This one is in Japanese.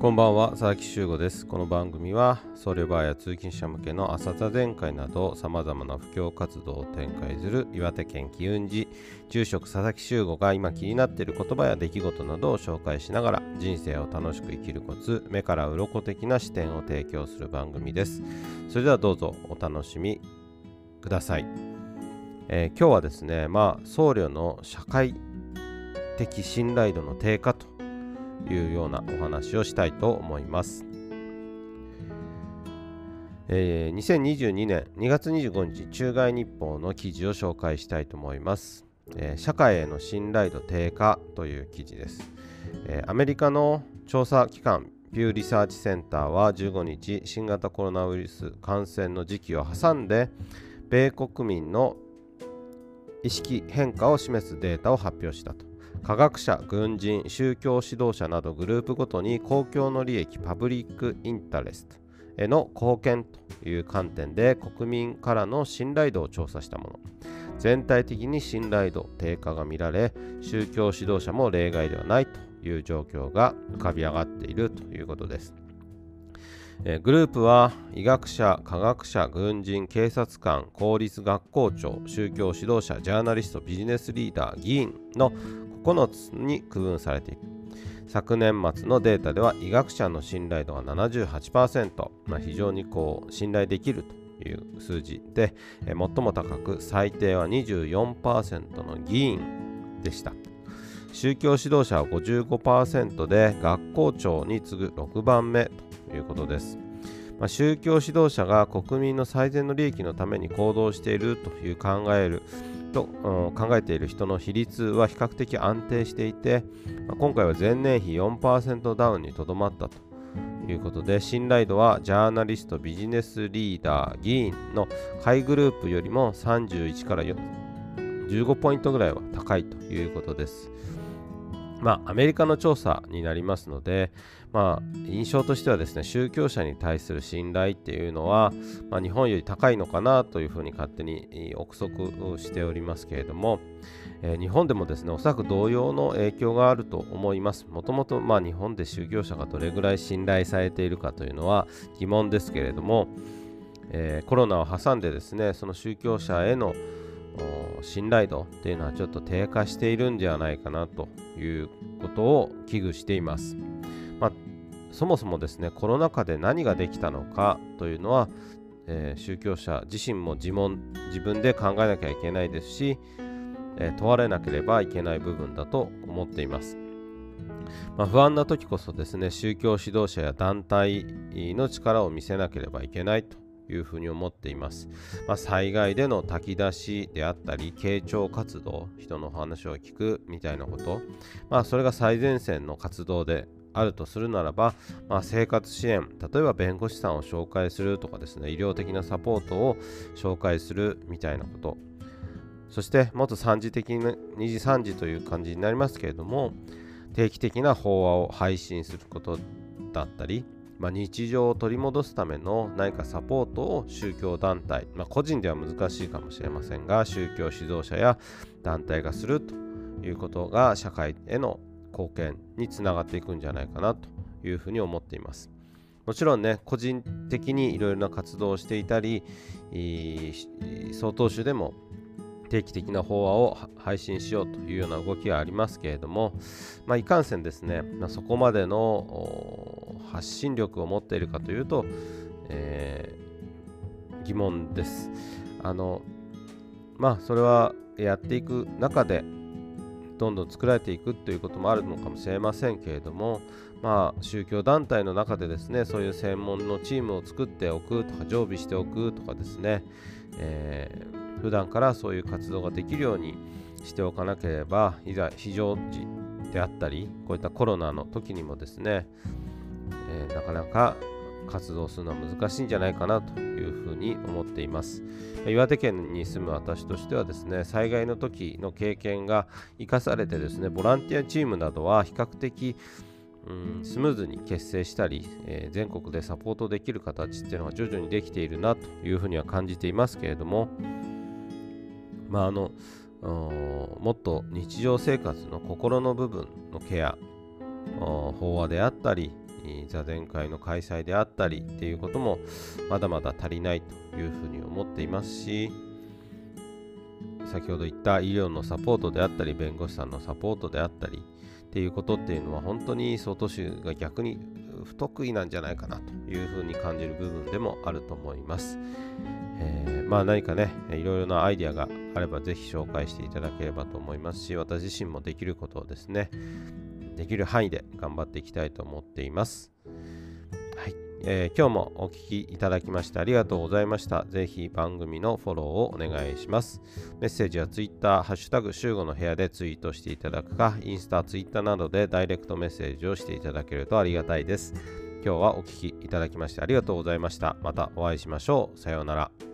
こんばんは佐々木修吾です。この番組は僧侶バーや通勤者向けの朝座禅会などさまざまな布教活動を展開する岩手県機運寺住職佐々木修吾が今気になっている言葉や出来事などを紹介しながら人生を楽しく生きるコツ目から鱗的な視点を提供する番組です。それではどうぞお楽しみください、えー、今日はですねまあ僧侶の社会的信頼度の低下というようなお話をしたいと思います。えー、2022年2月25日中外日報の記事を紹介したいと思います。えー、社会への信頼度低下という記事です、えー、アメリカの調査機関ピューリサーチセンターは15日新型コロナウイルス感染の時期を挟んで米国民の意識変化を示すデータを発表したと科学者、軍人、宗教指導者などグループごとに公共の利益パブリックインタレストへの貢献という観点で国民からの信頼度を調査したもの。全体的に信頼度低下が見られ宗教指導者も例外ではないという状況が浮かび上がっているということです。えグループは医学者、科学者、軍人、警察官、公立学校長、宗教指導者、ジャーナリスト、ビジネスリーダー、議員の9つに区分されている昨年末のデータでは医学者の信頼度が78%、まあ、非常にこう信頼できるという数字で、最も高く最低は24%の議員でした。宗教指導者は55%で学校長に次ぐ6番目ということです。まあ、宗教指導者が国民の最善の利益のために行動しているという考えると考えている人の比率は比較的安定していて、今回は前年比4%ダウンにとどまったということで信頼度はジャーナリストビジネスリーダー議員の下位グループよりも31から15ポイントぐらいは高いということです。まあ、アメリカの調査になりますので、まあ、印象としてはですね宗教者に対する信頼っていうのは、まあ、日本より高いのかなというふうに勝手に憶測しておりますけれども、えー、日本でもですねおそらく同様の影響があると思います。もともと、日本で宗教者がどれぐらい信頼されているかというのは疑問ですけれども、えー、コロナを挟んでですねその宗教者への信頼度っていうのはちょっと低下しているんじゃないかなということを危惧しています。まあ、そもそもですねコロナ禍で何ができたのかというのは、えー、宗教者自身も自問自分で考えなきゃいけないですし、えー、問われなければいけない部分だと思っています。まあ、不安な時こそですね宗教指導者や団体の力を見せなければいけないというふうに思っています。まあ、災害での炊き出しであったり、傾聴活動、人の話を聞くみたいなこと、まあ、それが最前線の活動であるとするならば、まあ、生活支援、例えば弁護士さんを紹介するとかですね、医療的なサポートを紹介するみたいなこと、そしてもっと三次的な二次三次という感じになりますけれども、定期的な法話を配信することだったり、まあ、日常を取り戻すための何かサポートを宗教団体、まあ、個人では難しいかもしれませんが宗教指導者や団体がするということが社会への貢献につながっていくんじゃないかなというふうに思っています。もちろんね、個人的にいろいろな活動をしていたり、曹洞宗でも定期的な法話を配信しようというような動きがありますけれども、まあ、いかんせんですね、まあ、そこまでの発信力を持っているかというと、えー、疑問です。あのまあそれはやっていく中でどんどん作られていくということもあるのかもしれませんけれども、まあ、宗教団体の中でですねそういう専門のチームを作っておくとか常備しておくとかですね、えー普段からそういう活動ができるようにしておかなければいざ非常時であったりこういったコロナの時にもですね、えー、なかなか活動するのは難しいんじゃないかなというふうに思っています。岩手県に住む私としてはですね災害の時の経験が生かされてですねボランティアチームなどは比較的うん、スムーズに結成したり、えー、全国でサポートできる形っていうのは徐々にできているなというふうには感じていますけれども、まあ、あのもっと日常生活の心の部分のケア法話であったり座談会の開催であったりっていうこともまだまだ足りないというふうに思っていますし先ほど言った医療のサポートであったり弁護士さんのサポートであったりっていうことっていうのは本当に総統州が逆に不得意なんじゃないかなというふうに感じる部分でもあると思います。えー、まあ何かね、いろいろなアイデアがあればぜひ紹介していただければと思いますし、私自身もできることをですね、できる範囲で頑張っていきたいと思っています。はい。えー、今日もお聴きいただきましてありがとうございました。ぜひ番組のフォローをお願いします。メッセージは Twitter、ハッシュタグ、週5の部屋でツイートしていただくか、インスタ、ツイッターなどでダイレクトメッセージをしていただけるとありがたいです。今日はお聴きいただきましてありがとうございました。またお会いしましょう。さようなら。